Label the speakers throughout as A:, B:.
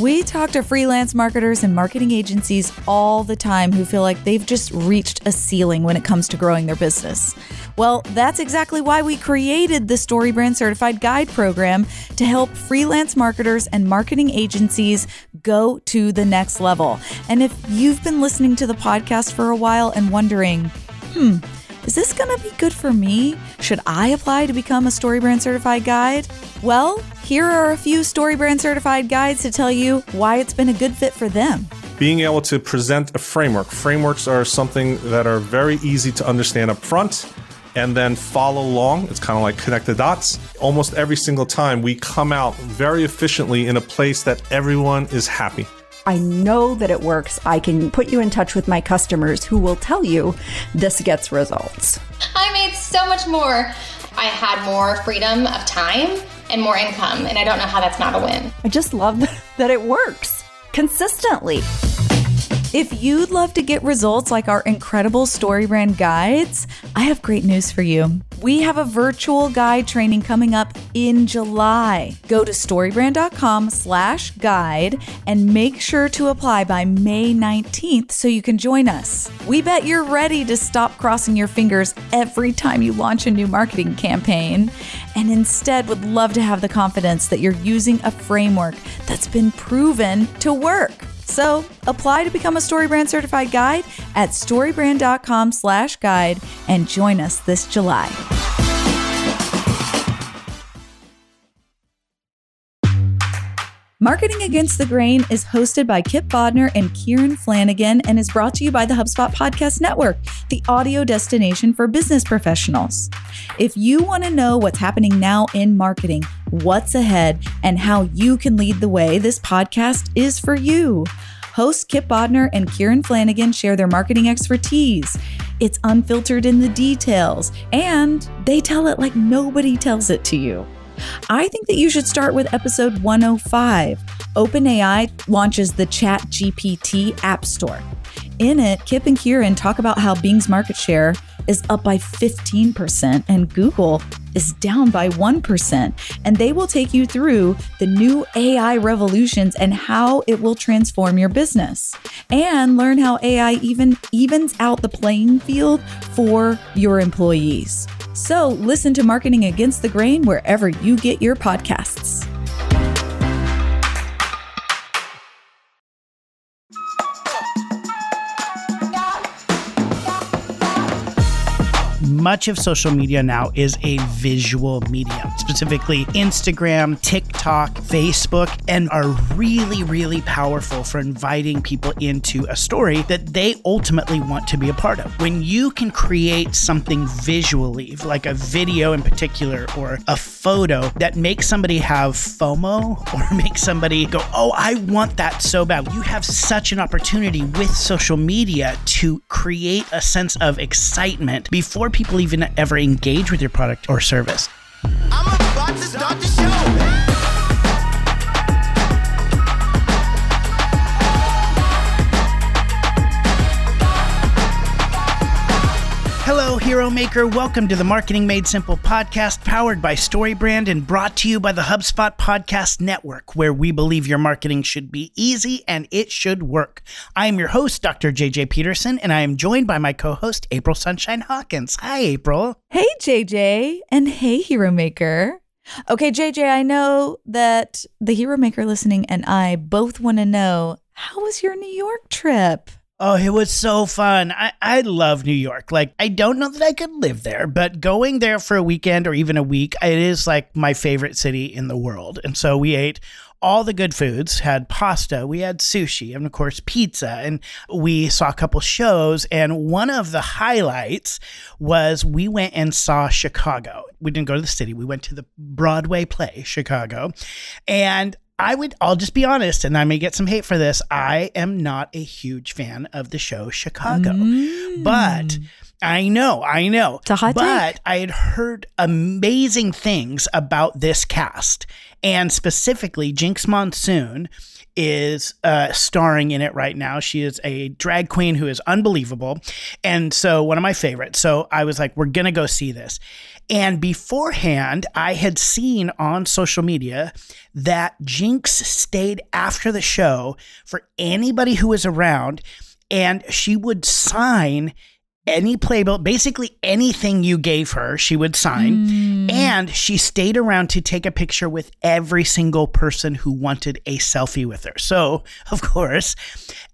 A: We talk to freelance marketers and marketing agencies all the time who feel like they've just reached a ceiling when it comes to growing their business. Well, that's exactly why we created the StoryBrand Certified Guide program to help freelance marketers and marketing agencies go to the next level. And if you've been listening to the podcast for a while and wondering, hmm, is this going to be good for me? Should I apply to become a StoryBrand certified guide? Well, here are a few StoryBrand certified guides to tell you why it's been a good fit for them.
B: Being able to present a framework. Frameworks are something that are very easy to understand up front and then follow along. It's kind of like connect the dots. Almost every single time we come out very efficiently in a place that everyone is happy.
C: I know that it works. I can put you in touch with my customers who will tell you this gets results.
D: I made so much more. I had more freedom of time and more income, and I don't know how that's not a win.
C: I just love that it works consistently.
A: If you'd love to get results like our incredible StoryBrand guides, I have great news for you. We have a virtual guide training coming up in July. Go to storybrand.com slash guide and make sure to apply by May 19th so you can join us. We bet you're ready to stop crossing your fingers every time you launch a new marketing campaign and instead would love to have the confidence that you're using a framework that's been proven to work. So apply to become a StoryBrand certified guide at storybrand.com slash guide and join us this July. Marketing Against the Grain is hosted by Kipp Bodnar and Kieran Flanagan and is brought to you by the HubSpot Podcast Network, the audio destination for business professionals. If you want to know what's happening now in marketing, what's ahead, and how you can lead the way, this podcast is for you. Hosts Kipp Bodnar and Kieran Flanagan share their marketing expertise. It's unfiltered in the details, and they tell it like nobody tells it to you. I think that you should start with episode 105. OpenAI launches the ChatGPT App Store. In it, Kipp and Kieran talk about how Bing's market share is up by 15% and Google is down by 1%. And they will take you through the new AI revolutions and how it will transform your business. And learn how AI even evens out the playing field for your employees. So listen to Marketing Against the Grain wherever you get your podcasts.
E: Much of social media now is a visual medium, specifically Instagram, TikTok, Facebook, and are really, really powerful for inviting people into a story that they ultimately want to be a part of. When you can create something visually, like a video in particular, or a photo that makes somebody have FOMO or makes somebody go, Oh, I want that so bad, you have such an opportunity with social media to create a sense of excitement before people people even ever engage with your product or service. Hero Maker. Welcome to the Marketing Made Simple podcast, powered by StoryBrand and brought to you by the HubSpot Podcast Network, where we believe your marketing should be easy and it should work. I am your host, Dr. JJ Peterson, and I am joined by my co host, April Sunshine Hawkins. Hi, April.
A: Hey, JJ, and hey, Hero Maker. Okay, JJ, I know that the Hero Maker listening and I both want to know how was your New York trip?
E: Oh, it was so fun. I, I love New York. Like, I don't know that I could live there, but going there for a weekend or even a week, it is like my favorite city in the world. And so we ate all the good foods, had pasta, we had sushi, and of course, pizza. And we saw a couple shows. And one of the highlights was we went and saw Chicago. We didn't go to the city, we went to the Broadway play, Chicago. And I would, I'll just be honest, and I may get some hate for this. I am not a huge fan of the show Chicago, mm. but I know, I know.
A: It's a hot
E: but
A: take.
E: I had heard amazing things about this cast, and specifically Jinkx Monsoon is uh, starring in it right now. She is a drag queen who is unbelievable. And so, one of my favorites. So, I was like, we're going to go see this. And beforehand, I had seen on social media that Jinkx stayed after the show for anybody who was around and she would sign any playbill, basically anything you gave her, she would sign. Mm. And she stayed around to take a picture with every single person who wanted a selfie with her. So, of course,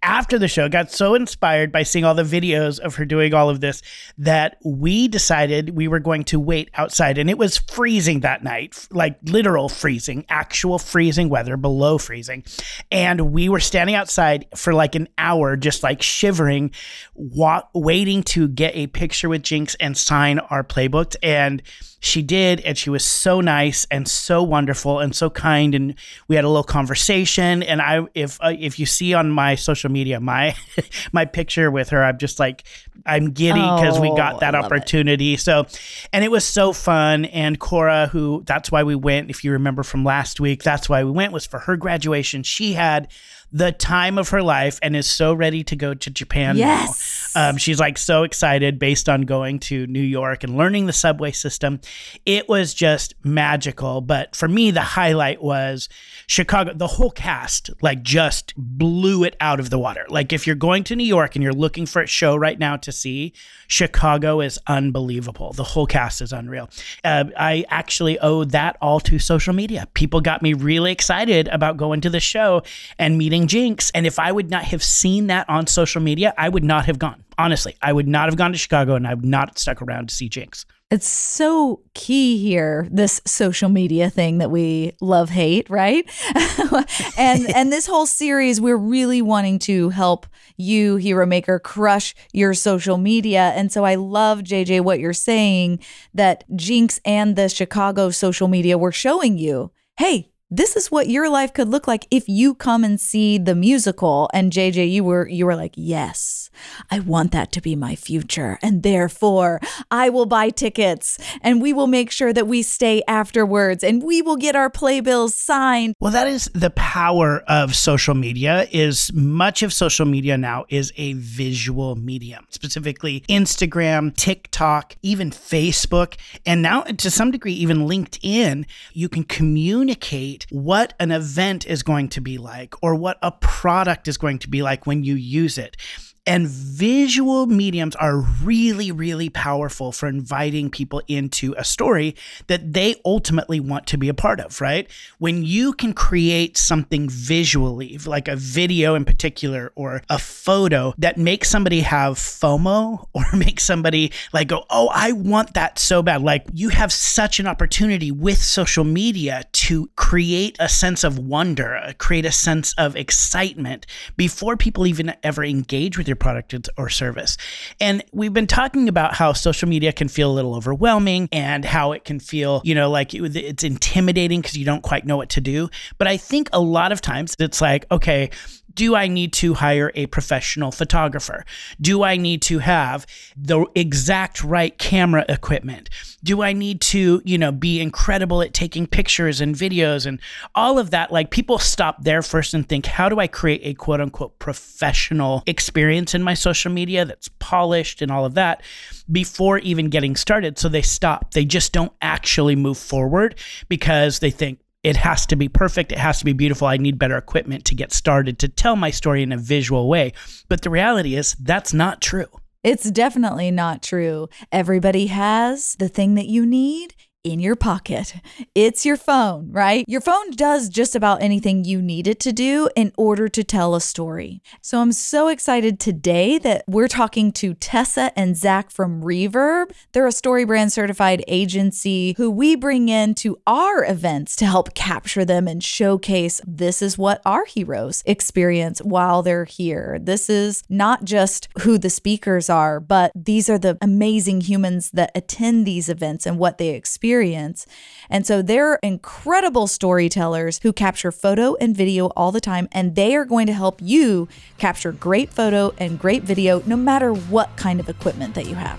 E: after the show, got so inspired by seeing all the videos of her doing all of this that we decided we were going to wait outside. And it was freezing that night, like literal freezing, actual freezing weather, below freezing. And we were standing outside for like an hour, just like shivering, wa- waiting to get a picture with Jinkx and sign our playbook. And she did and she was so nice and so wonderful and so kind and we had a little conversation and i if uh, if you see on my social media my my picture with her i'm just like i'm giddy because oh, we got oh, that opportunity it. so and it was so fun and cora who that's why we went if you remember from last week that's why we went was for her graduation she had the time of her life and is so ready to go to Japan
A: yes.
E: now. Um, she's like so excited based on going to New York and learning the subway system. It was just magical. But for me, the highlight was Chicago. The whole cast like just blew it out of the water. Like if you're going to New York and you're looking for a show right now to see, Chicago is unbelievable. The whole cast is unreal. Uh, I actually owe that all to social media. People got me really excited about going to the show and meeting Jinkx. And if I would not have seen that on social media, I would not have gone. Honestly, I would not have gone to Chicago and I would not stuck around to see Jinkx.
A: It's so key here, this social media thing that we love hate, right? and and this whole series, we're really wanting to help you, Hero Maker, crush your social media. And so I love JJ what you're saying that Jinkx and the Chicago social media were showing you. Hey, this is what your life could look like if you come and see the musical and JJ you were you were like yes I want that to be my future and therefore I will buy tickets and we will make sure that we stay afterwards and we will get our playbills signed
E: well that is the power of social media is much of social media now is a visual medium specifically Instagram TikTok even Facebook and now to some degree even LinkedIn you can communicate what an event is going to be like or what a product is going to be like when you use it. And visual mediums are really, really powerful for inviting people into a story that they ultimately want to be a part of, right? When you can create something visually, like a video in particular or a photo that makes somebody have FOMO or make somebody like go, oh, I want that so bad. Like you have such an opportunity with social media to create a sense of wonder, uh, create a sense of excitement before people even ever engage with your product or service. And we've been talking about how social media can feel a little overwhelming and how it can feel, you know, like it's intimidating because you don't quite know what to do. But I think a lot of times it's like, okay, do I need to hire a professional photographer? Do I need to have the exact right camera equipment? Do I need to, you know, be incredible at taking pictures and videos and all of that? Like people stop there first and think, how do I create a quote unquote professional experience in my social media that's polished and all of that before even getting started? So they stop. They just don't actually move forward because they think, it has to be perfect. It has to be beautiful. I need better equipment to get started to tell my story in a visual way. But the reality is, that's not true.
A: It's definitely not true. Everybody has the thing that you need in your pocket. It's your phone, right? Your phone does just about anything you need it to do in order to tell a story. So I'm so excited today that we're talking to Tessa and Zach from RVRB. They're a StoryBrand certified agency who we bring in to our events to help capture them and showcase this is what our heroes experience while they're here. This is not just who the speakers are, but these are the amazing humans that attend these events and what they experience experience. And so they're incredible storytellers who capture photo and video all the time, and they are going to help you capture great photo and great video no matter what kind of equipment that you have.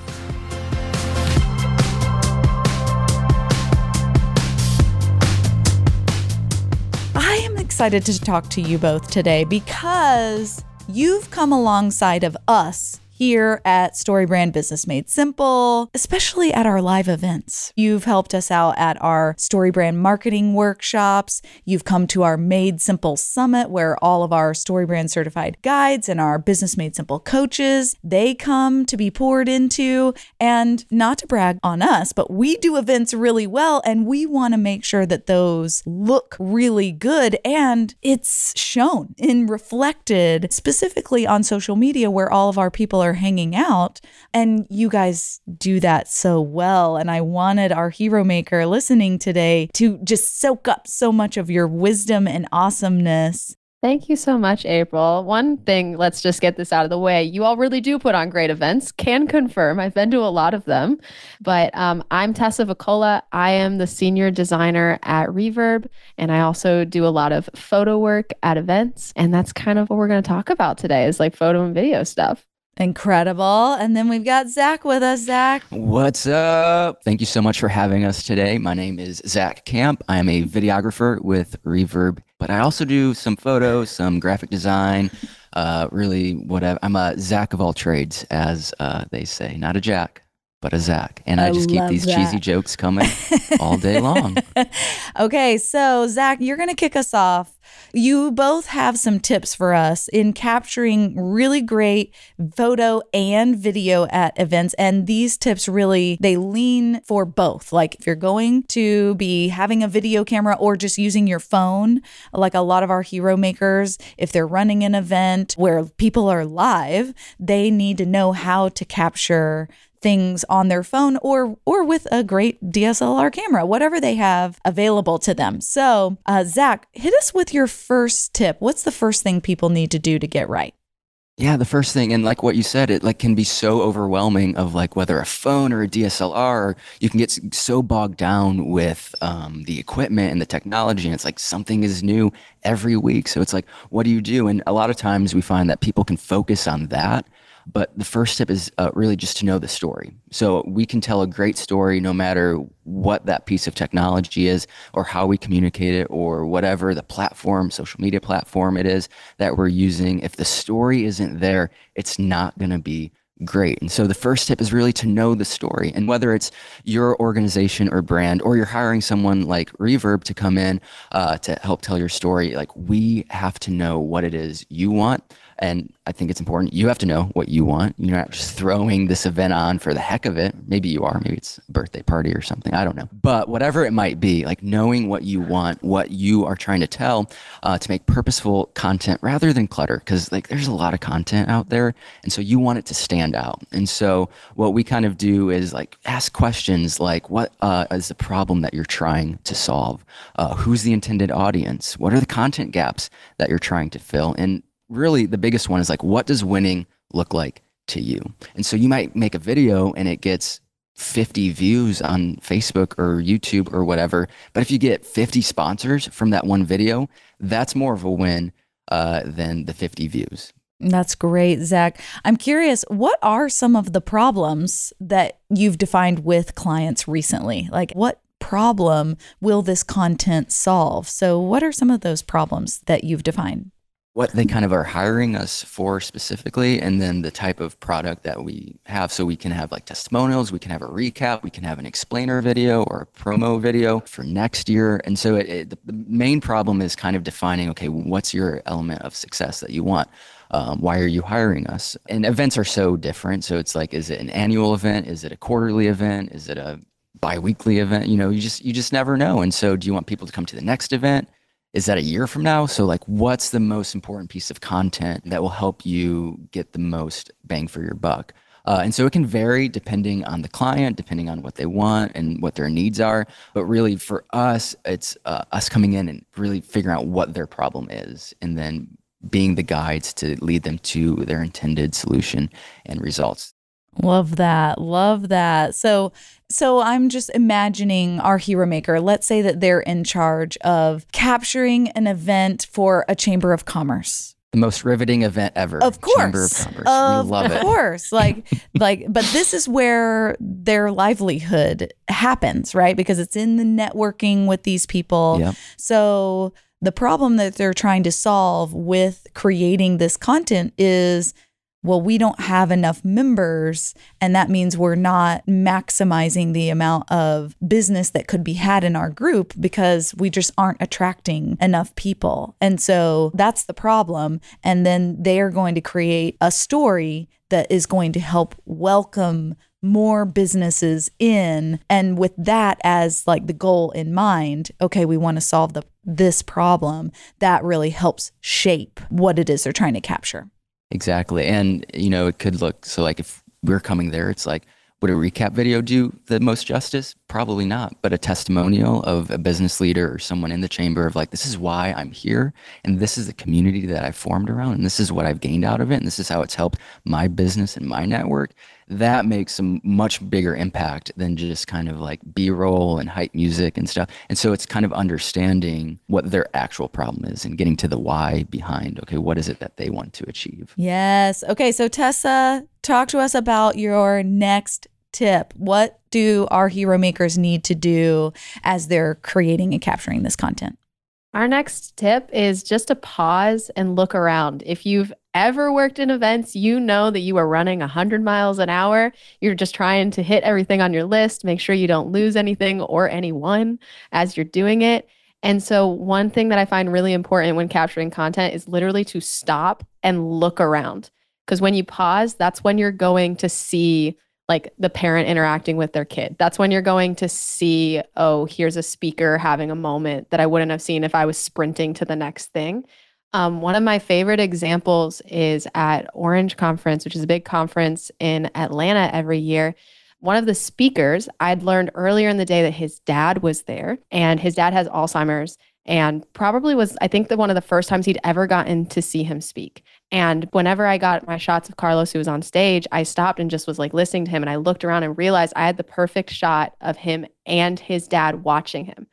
A: I am excited to talk to you both today because you've come alongside of us here at StoryBrand Business Made Simple, especially at our live events. You've helped us out at our StoryBrand marketing workshops. You've come to our Made Simple Summit where all of our StoryBrand certified guides and our Business Made Simple coaches, they come to be poured into and not to brag on us, but we do events really well and we want to make sure that those look really good and it's shown and reflected specifically on social media where all of our people are hanging out. And you guys do that so well. And I wanted our hero maker listening today to just soak up so much of your wisdom and awesomeness.
F: Thank you so much, April. One thing, let's just get this out of the way. You all really do put on great events. Can confirm. I've been to a lot of them. But um, I'm Tessa Voccola. I am the senior designer at RVRB, and I also do a lot of photo work at events. And that's kind of what we're going to talk about today is like photo and video stuff.
A: Incredible. And then we've got Zach with us. Zach.
G: What's up? Thank you so much for having us today. My name is Zach Camp. I am a videographer with RVRB, but I also do some photos, some graphic design, uh, really whatever. I'm a Zach of all trades, as uh, they say, not a Jack. But a Zach. And I,
A: I
G: just keep these
A: that.
G: cheesy jokes coming all day long.
A: okay, so Zach, you're going to kick us off. You both have some tips for us in capturing really great photo and video at events and these tips really they lean for both. Like if you're going to be having a video camera or just using your phone, like a lot of our hero makers, if they're running an event where people are live, they need to know how to capture things on their phone or or with a great DSLR camera, whatever they have available to them. So, uh, Zach, hit us with your first tip. What's the first thing people need to do to get right?
G: Yeah, the first thing, and like what you said, it like can be so overwhelming of like whether a phone or a DSLR, you can get so bogged down with um, the equipment and the technology, and it's like something is new every week. So it's like, what do you do? And a lot of times we find that people can focus on that, but the first tip is uh, really just to know the story. So we can tell a great story no matter what that piece of technology is or how we communicate it or whatever the platform, social media platform it is that we're using. If the story isn't there, it's not going to be great. And so the first tip is really to know the story. And whether it's your organization or brand, or you're hiring someone like RVRB to come in uh, to help tell your story, like we have to know what it is you want. And I think it's important. You have to know what you want. You're not just throwing this event on for the heck of it. Maybe you are. Maybe it's a birthday party or something. I don't know. But whatever it might be, like knowing what you want, what you are trying to tell, uh, to make purposeful content rather than clutter. Because like there's a lot of content out there, and so you want it to stand out. And so what we kind of do is like ask questions like, what uh, is the problem that you're trying to solve? Uh, who's the intended audience? What are the content gaps that you're trying to fill? And really the biggest one is like what does winning look like to you and so you might make a video and it gets 50 views on facebook or youtube or whatever but if you get 50 sponsors from that one video that's more of a win uh, than the 50 views
A: That's great, Zach. I'm curious, what are some of the problems that you've defined with clients recently? Like, what problem will this content solve? So, what are some of those problems that you've defined?
G: What they kind of are hiring us for specifically, and then the type of product that we have. So we can have like testimonials, we can have a recap, we can have an explainer video or a promo video for next year. And so it, it, the main problem is kind of defining okay, what's your element of success that you want? Um, why are you hiring us? And events are so different. So it's like, is it an annual event? Is it a quarterly event? Is it a bi-weekly event? You know, you just you just never know. And so, do you want people to come to the next event? Is that a year from now? So, like, what's the most important piece of content that will help you get the most bang for your buck? Uh, and so it can vary depending on the client, depending on what they want and what their needs are. But really, for us, it's uh, us coming in and really figuring out what their problem is and then being the guides to lead them to their intended solution and results.
A: Love that. Love that. So so I'm just imagining our hero maker. Let's say that they're in charge of capturing an event for a chamber of commerce.
G: The most riveting event ever.
A: Of course.
G: Chamber of Commerce.
A: Of
G: we love it.
A: course. Like like but this is where their livelihood happens, right? Because it's in the networking with these people.
G: Yep.
A: So the problem that they're trying to solve with creating this content is well, we don't have enough members, and that means we're not maximizing the amount of business that could be had in our group because we just aren't attracting enough people. And so that's the problem. And then they are going to create a story that is going to help welcome more businesses in and with that as like the goal in mind okay we want to solve the this problem that really helps shape what it is they're trying to capture
G: Exactly. And, you know, it could look so like if we're coming there, it's like, would a recap video do the most justice? Probably not. But a testimonial of a business leader or someone in the chamber of like, this is why I'm here. And this is the community that I formed around. And this is what I've gained out of it. And this is how it's helped my business and my network. That makes a much bigger impact than just kind of like B roll and hype music and stuff. And so it's kind of understanding what their actual problem is and getting to the why behind, okay, what is it that they want to achieve?
A: Yes. Okay. So, Tessa, talk to us about your next tip. What do our hero makers need to do as they're creating and capturing this content?
F: Our next tip is just to pause and look around. If you've ever worked in events, you know that you are running 100 miles an hour. You're just trying to hit everything on your list, make sure you don't lose anything or anyone as you're doing it. And so, one thing that I find really important when capturing content is literally to stop and look around. Because when you pause, that's when you're going to see like the parent interacting with their kid. That's when you're going to see, oh, here's a speaker having a moment that I wouldn't have seen if I was sprinting to the next thing. Um, one of my favorite examples is at Orange Conference, which is a big conference in Atlanta every year. One of the speakers, I'd learned earlier in the day that his dad was there, and his dad has Alzheimer's and probably was i think the one of the first times he'd ever gotten to see him speak and whenever i got my shots of carlos who was on stage i stopped and just was like listening to him. And i looked around and realized i had the perfect shot of him and his dad watching him.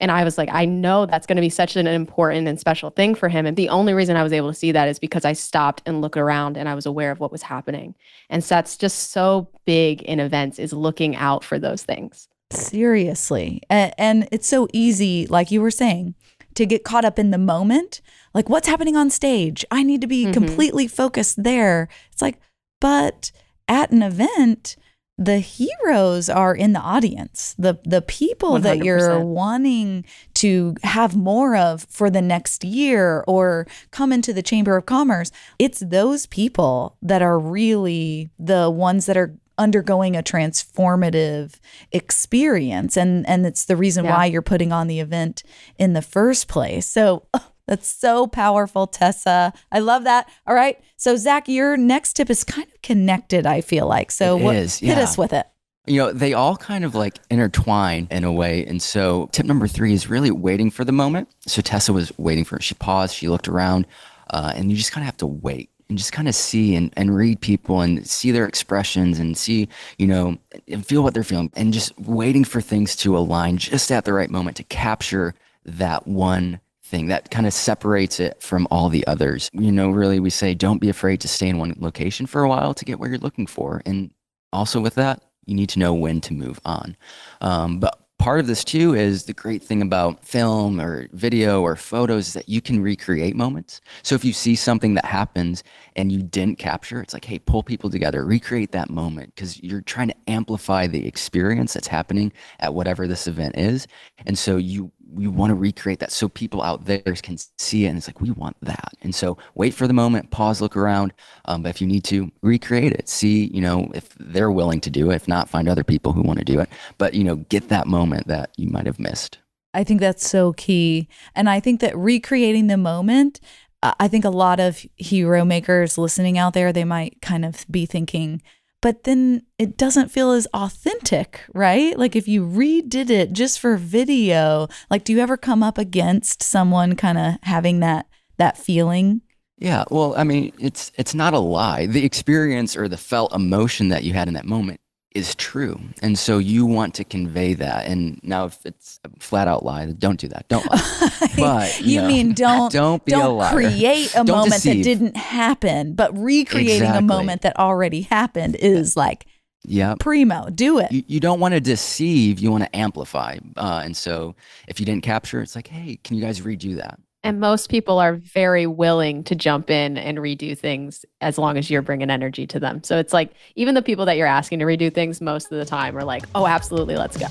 F: And i was like i know that's going to be such an important and special thing for him. And the only reason i was able to see that is because i stopped and looked around and i was aware of what was happening. And so that's just so big in events is looking out for those things.
A: Seriously. And, and, it's so easy, like you were saying, to get caught up in the moment. Like, what's happening on stage? I need to be mm-hmm. completely focused there. It's like, but at an event, the heroes are in the audience. The the people 100%. that you're wanting to have more of for the next year or come into the Chamber of Commerce, it's those people that are really the ones that are undergoing a transformative experience and and it's the reason yeah. why you're putting on the event in the first place so oh, that's so powerful tessa i love that all right so zach your next tip is kind of connected i feel like so
G: it
A: what,
G: is,
A: hit us with it
G: you know, they all kind of like intertwine in a way. And so, tip number three is really waiting for the moment. So, Tessa was waiting for it. She paused, she looked around, uh, and you just kind of have to wait and just kind of see and, and read people and see their expressions and see, you know, and feel what they're feeling and just waiting for things to align just at the right moment to capture that one thing that kind of separates it from all the others. You know, really, we say don't be afraid to stay in one location for a while to get what you're looking for. And also with that, you need to know when to move on. Um, but part of this too is the great thing about film or video or photos is that you can recreate moments. So if you see something that happens and you didn't capture, it's like, hey, pull people together, recreate that moment because you're trying to amplify the experience that's happening at whatever this event is. And so you we want to recreate that so people out there can see it and it's like we want that. And so wait for the moment pause look around um, but if you need to recreate it. See you know if they're willing to do it if not find other people who want to do it. But you know get that moment that you might have missed.
A: I think that's so key. And i think that recreating the moment i think a lot of hero makers listening out there they might kind of be thinking but then it doesn't feel as authentic, right? Like if you redid it just for video, like do you ever come up against someone kind of having that that feeling?
G: Yeah, well, I mean, it's it's not a lie. The experience or the felt emotion that you had in that moment is true. And so you want to convey that. And now if it's a flat out lie, don't do that. Don't lie.
A: But you, you know, mean don't don't, be don't a create a don't moment deceive. that didn't happen, but recreating exactly. a moment that already happened is like yeah primo do it
G: you, you don't want to deceive you want to amplify uh, and so if you didn't capture it's like hey can you guys redo that
F: And most people are very willing to jump in and redo things as long as you're bringing energy to them. So it's like even the people that you're asking to redo things most of the time are like, oh, absolutely, let's go.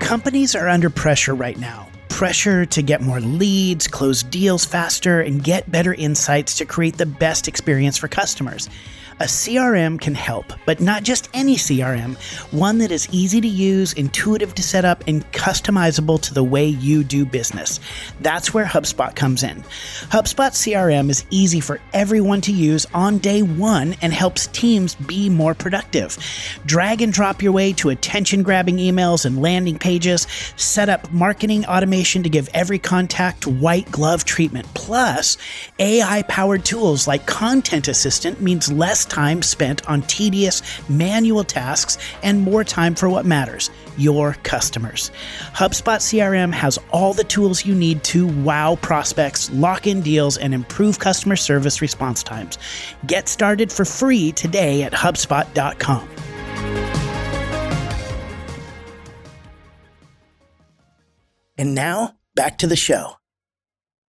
E: Companies are under pressure right now. Pressure to get more leads, close deals faster, and get better insights to create the best experience for customers. A CRM can help, but not just any CRM, one that is easy to use, intuitive to set up, and customizable to the way you do business. That's where HubSpot comes in. HubSpot CRM is easy for everyone to use on day one and helps teams be more productive. Drag and drop your way to attention grabbing emails and landing pages, set up marketing automation to give every contact white glove treatment. Plus, AI powered tools like Content Assistant means less time spent on tedious manual tasks and more time for what matters your customers. HubSpot CRM has all the tools you need to wow prospects, lock in deals, and improve customer service response times. Get started for free today at HubSpot.com. And now, back to the show.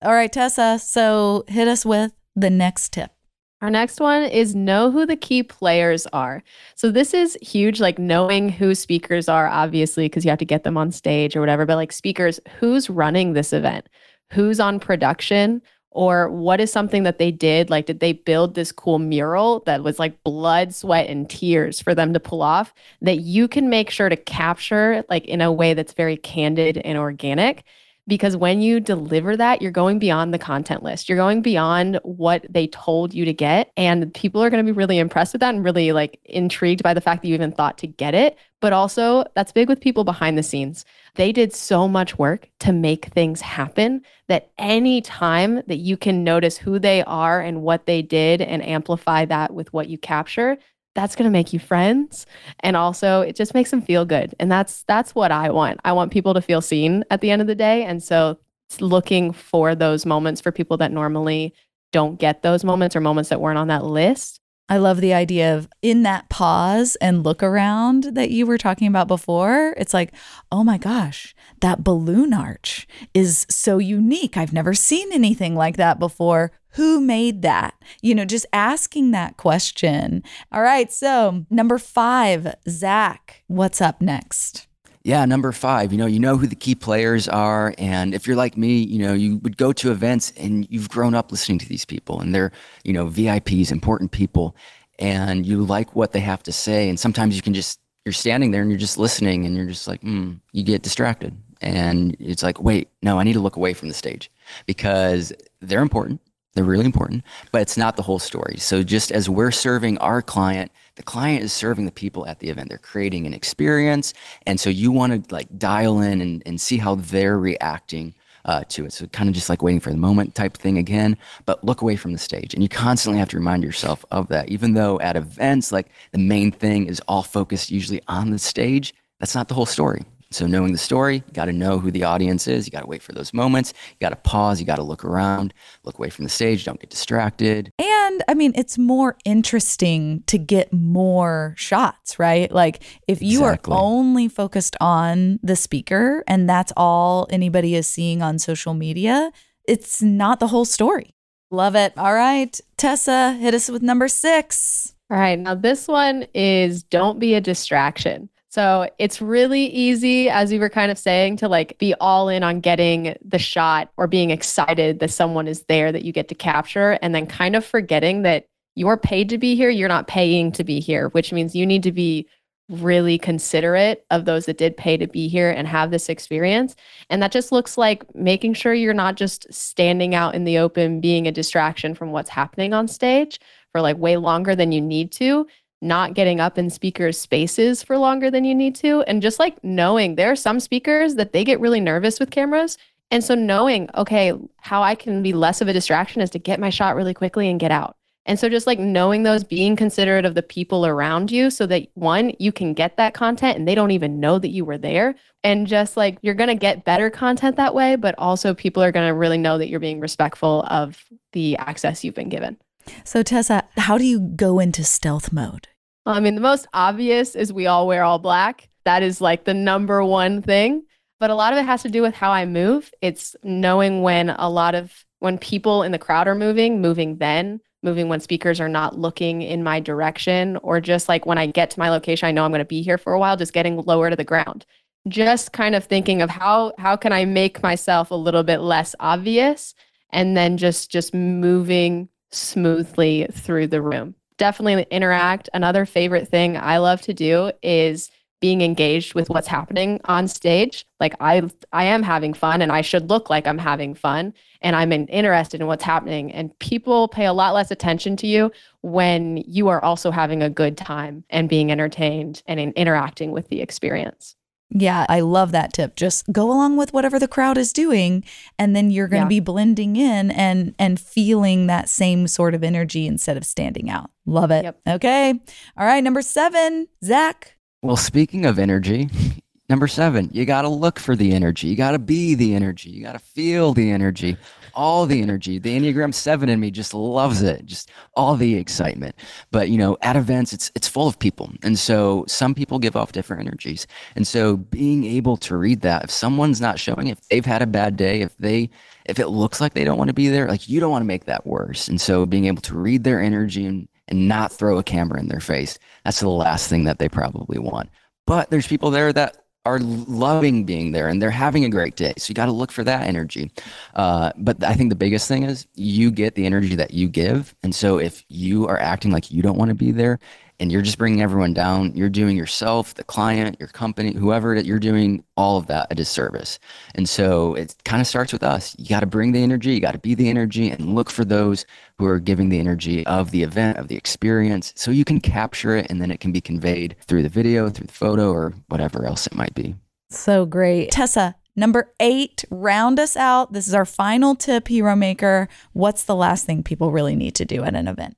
A: All right, Tessa. So hit us with the next tip.
F: Our next one is know who the key players are. So this is huge, like knowing who speakers are, obviously, because you have to get them on stage or whatever. But like speakers, who's running this event? Who's on production? Or what is something that they did? Like, did they build this cool mural that was like blood, sweat, and tears for them to pull off that you can make sure to capture like in a way that's very candid and organic? Because when you deliver that, you're going beyond the content list. You're going beyond what they told you to get. And people are going to be really impressed with that and really like intrigued by the fact that you even thought to get it. But also, that's big with people behind the scenes. They did so much work to make things happen that any time that you can notice who they are and what they did and amplify that with what you capture, that's going to make you friends. And also it just makes them feel good. And that's that's what i want. I want people to feel seen at the end of the day. And so looking for those moments for people that normally don't get those moments or moments that weren't on that list.
A: I love the idea of in that pause and look around that you were talking about before. It's like, oh my gosh, that balloon arch is so unique. I've never seen anything like that before who made that? You know, just asking that question. All right. So, number five, Zach, what's up next?
G: Yeah, number five, you know, you know who the key players are. And if you're like me, you know, you would go to events and you've grown up listening to these people and they're, you know, VIPs, important people, and you like what they have to say. And sometimes you can just, you're standing there and you're just listening and you're just like, hmm, you get distracted. And it's like, wait, no, I need to look away from the stage because they're important. They're really important, but it's not the whole story. So just as we're serving our client, the client is serving the people at the event. They're creating an experience. And so you want to like dial in and, and see how they're reacting uh, to it. So kind of just like waiting for the moment type thing again, but look away from the stage. And you constantly have to remind yourself of that. Even though at events, like the main thing is all focused usually on the stage, that's not the whole story. So knowing the story, you got to know who the audience is. You got to wait for those moments. You got to pause. You got to look around, look away from the stage. Don't get distracted.
A: And I mean, it's more interesting to get more shots, right? Like if you exactly. are only focused on the speaker and that's all anybody is seeing on social media, it's not the whole story. Love it. All right, Tessa, hit us with number six.
F: All right. Now, this one is don't be a distraction. So it's really easy, as you were kind of saying, to like be all in on getting the shot or being excited that someone is there that you get to capture, and then kind of forgetting that you're paid to be here, you're not paying to be here, which means you need to be really considerate of those that did pay to be here and have this experience. And that just looks like making sure you're not just standing out in the open, being a distraction from what's happening on stage for like way longer than you need to not getting up in speakers' spaces for longer than you need to. And just like knowing there are some speakers that they get really nervous with cameras. And so knowing, okay, how I can be less of a distraction is to get my shot really quickly and get out. And so just like knowing those, being considerate of the people around you so that one, you can get that content and they don't even know that you were there. And just like you're going to get better content that way, but also people are going to really know that you're being respectful of the access you've been given.
A: So, Tessa, how do you go into stealth mode?
F: I mean, the most obvious is we all wear all black. That is like the number one thing. but a lot of it has to do with how I move. It's knowing when a lot of when people in the crowd are moving, moving then, moving when speakers are not looking in my direction, or just like when I get to my location, I know I'm going to be here for a while, just getting lower to the ground. Just kind of thinking of how how can I make myself a little bit less obvious and then just just moving smoothly through the room. Definitely interact. Another favorite thing I love to do is being engaged with what's happening on stage. Like I I am having fun and I should look like I'm having fun and I'm interested in what's happening and people pay a lot less attention to you when you are also having a good time and being entertained and in interacting with the experience.
A: Yeah, I love that tip. Just go along with whatever the crowd is doing and then you're going to
F: Yeah.
A: be blending in and and feeling that same sort of energy instead of standing out. Love it.
F: Yep.
A: Okay. All right, number 7, Zach.
G: Well, speaking of energy, number seven, you got to look for the energy. You got to be the energy. You got to feel the energy, all the energy. The Enneagram seven in me just loves it, just all the excitement. But you know, at events, it's it's full of people, and so some people give off different energies. And so being able to read that, if someone's not showing, if they've had a bad day, if they if it looks like they don't want to be there, like you don't want to make that worse. And so being able to read their energy and and not throw a camera in their face. That's the last thing that they probably want. But there's people there that are loving being there and they're having a great day. So you got to look for that energy. Uh, but I think the biggest thing is you get the energy that you give. And so if you are acting like you don't want to be there and you're just bringing everyone down, you're doing yourself, the client, your company, whoever that you're doing all of that a disservice. And so it kind of starts with us. You got to bring the energy, you got to be the energy and look for those who are giving the energy of the event, of the experience, so you can capture it and then it can be conveyed through the video, through the photo, or whatever else it might be.
A: So great. Tessa, number 8, round us out. This is our final tip, Hero Maker. What's the last thing people really need to do at an event?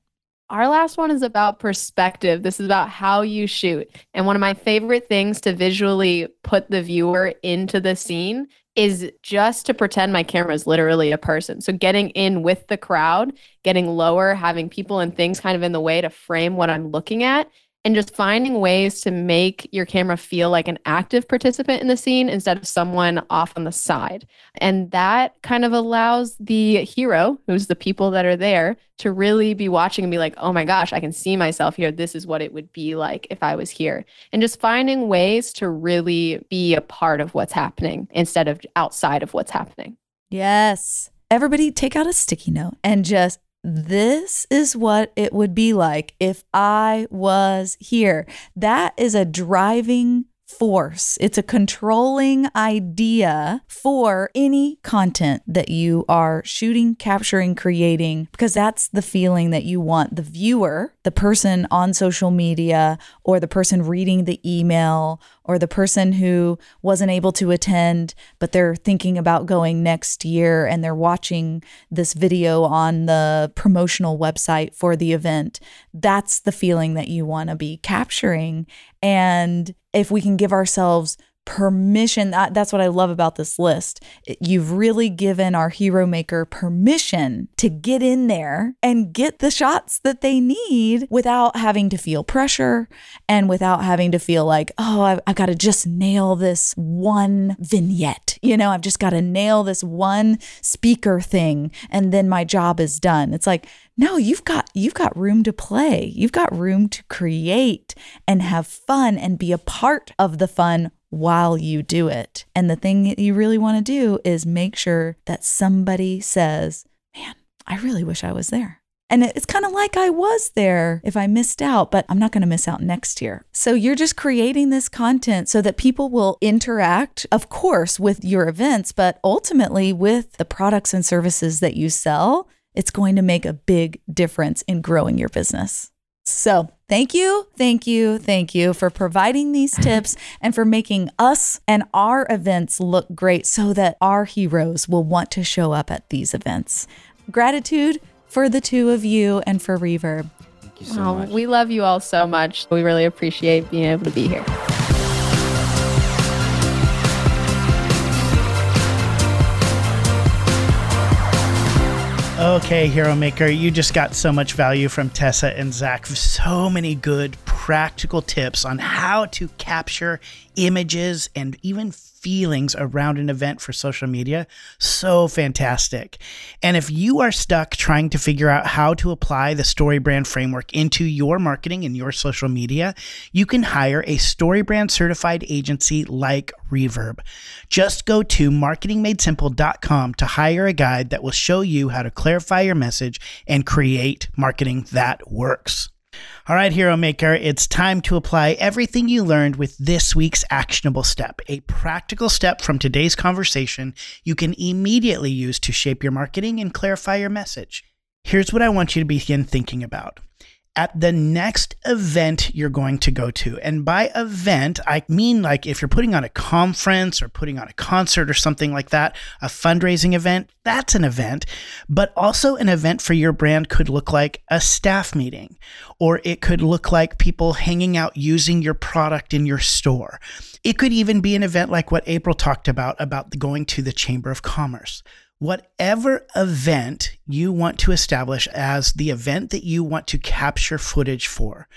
F: Our last one is about perspective. This is about how you shoot. And one of my favorite things to visually put the viewer into the scene is just to pretend my camera is literally a person. So getting in with the crowd, getting lower, having people and things kind of in the way to frame what I'm looking at, and just finding ways to make your camera feel like an active participant in the scene instead of someone off on the side. And that kind of allows the hero, who's the people that are there, to really be watching and be like, oh my gosh, I can see myself here. This is what it would be like if I was here. And just finding ways to really be a part of what's happening instead of outside of what's happening.
A: Yes. Everybody take out a sticky note and just this is what it would be like if I was here. That is a driving force. It's a controlling idea for any content that you are shooting, capturing, creating, because that's the feeling that you want the viewer, the person on social media, or the person reading the email, or the person who wasn't able to attend, but they're thinking about going next year and they're watching this video on the promotional website for the event. That's the feeling that you want to be capturing. And if we can give ourselves permission, that, that's what I love about this list. You've really given our hero maker permission to get in there and get the shots that they need without having to feel pressure and without having to feel like, oh, I've, I've got to just nail this one vignette. You know, I've just got to nail this one speaker thing and then my job is done. It's like, no, you've got you've got room to play. You've got room to create and have fun and be a part of the fun while you do it. And the thing that you really want to do is make sure that somebody says, "Man, I really wish I was there." And it's kind of like I was there if I missed out, but I'm not going to miss out next year. So you're just creating this content so that people will interact, of course, with your events, but ultimately with the products and services that you sell. It's going to make a big difference in growing your business. So, thank you, thank you, thank you for providing these tips and for making us and our events look great so that our heroes will want to show up at these events. Gratitude for the two of you and for RVRB.
G: Thank you so
F: Oh,
G: much.
F: we love you all so much. We really appreciate being able to be here.
E: Okay, Hero Maker, you just got so much value from Tessa and Zach. So many good, practical tips on how to capture images and even feelings around an event for social media. So fantastic. And if you are stuck trying to figure out how to apply the StoryBrand framework into your marketing and your social media, you can hire a StoryBrand certified agency like RVRB. Just go to marketingmadesimple.com to hire a guide that will show you how to clarify your message and create marketing that works. All right, Hero Maker, it's time to apply everything you learned with this week's actionable step, a practical step from today's conversation you can immediately use to shape your marketing and clarify your message. Here's what I want you to begin thinking about at the next event you're going to go to. And by event, I mean like if you're putting on a conference or putting on a concert or something like that, a fundraising event, that's an event. But also, an event for your brand could look like a staff meeting, or it could look like people hanging out using your product in your store. It could even be an event like what April talked about, about going to the Chamber of Commerce whatever event you want to establish as the event that you want to capture footage for.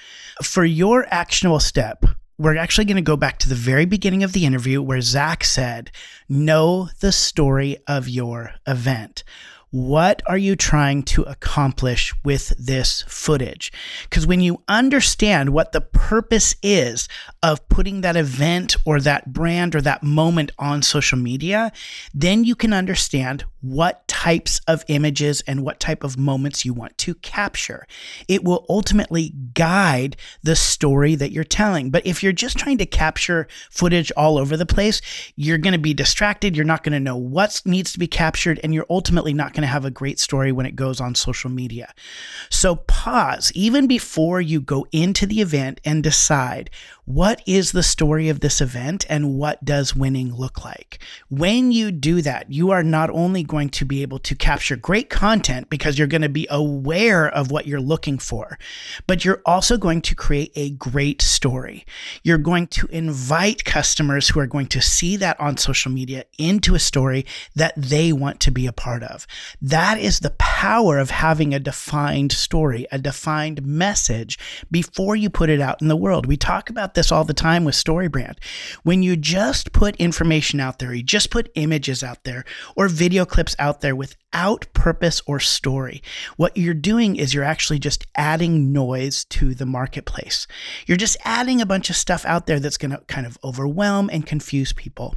E: For your actionable step, we're actually going to go back to the very beginning of the interview where Zach said, Know the story of your event. What are you trying to accomplish with this footage? Because when you understand what the purpose is of putting that event or that brand or that moment on social media, then you can understand what types of images and what type of moments you want to capture. It will ultimately guide the story that you're telling. But if you're just trying to capture footage all over the place, you're going to be distracted. You're not going to know what needs to be captured, and you're ultimately not going to have a great story when it goes on social media. So pause even before you go into the event and decide what is the story of this event and what does winning look like. When you do that, you are not only going to be able to capture great content because you're going to be aware of what you're looking for, but you're also going to create a great story. You're going to invite customers who are going to see that on social media into a story that they want to be a part of. That is the power of having a defined story, a defined message before you put it out in the world. We talk about this all the time with StoryBrand. When you just put information out there, you just put images out there or video clips out there without purpose or story, what you're doing is you're actually just adding noise to the marketplace. You're just adding a bunch of stuff out there that's going to kind of overwhelm and confuse people.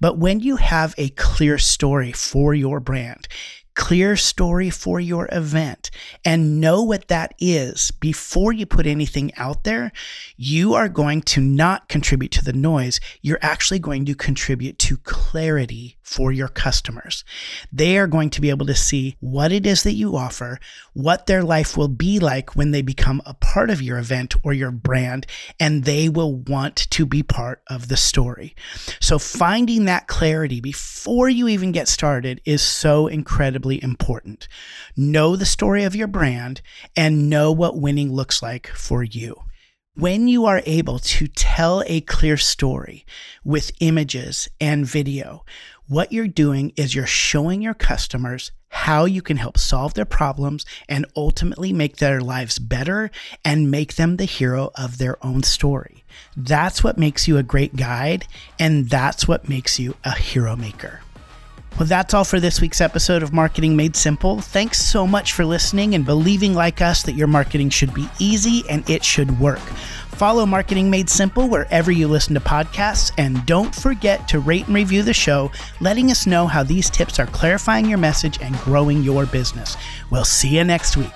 E: But when you have a clear story for your brand, clear story for your event and know what that is before you put anything out there, you are going to not contribute to the noise. You're actually going to contribute to clarity for your customers. They are going to be able to see what it is that you offer, what their life will be like when they become a part of your event or your brand, and they will want to be part of the story. So finding that clarity before you even get started is so incredibly incredibly important. Know the story of your brand and know what winning looks like for you. When you are able to tell a clear story with images and video, what you're doing is you're showing your customers how you can help solve their problems and ultimately make their lives better and make them the hero of their own story. That's what makes you a great guide, and that's what makes you a hero maker. Well, that's all for this week's episode of Marketing Made Simple. Thanks so much for listening and believing, like us, that your marketing should be easy and it should work. Follow Marketing Made Simple wherever you listen to podcasts, and don't forget to rate and review the show, letting us know how these tips are clarifying your message and growing your business. We'll see you next week.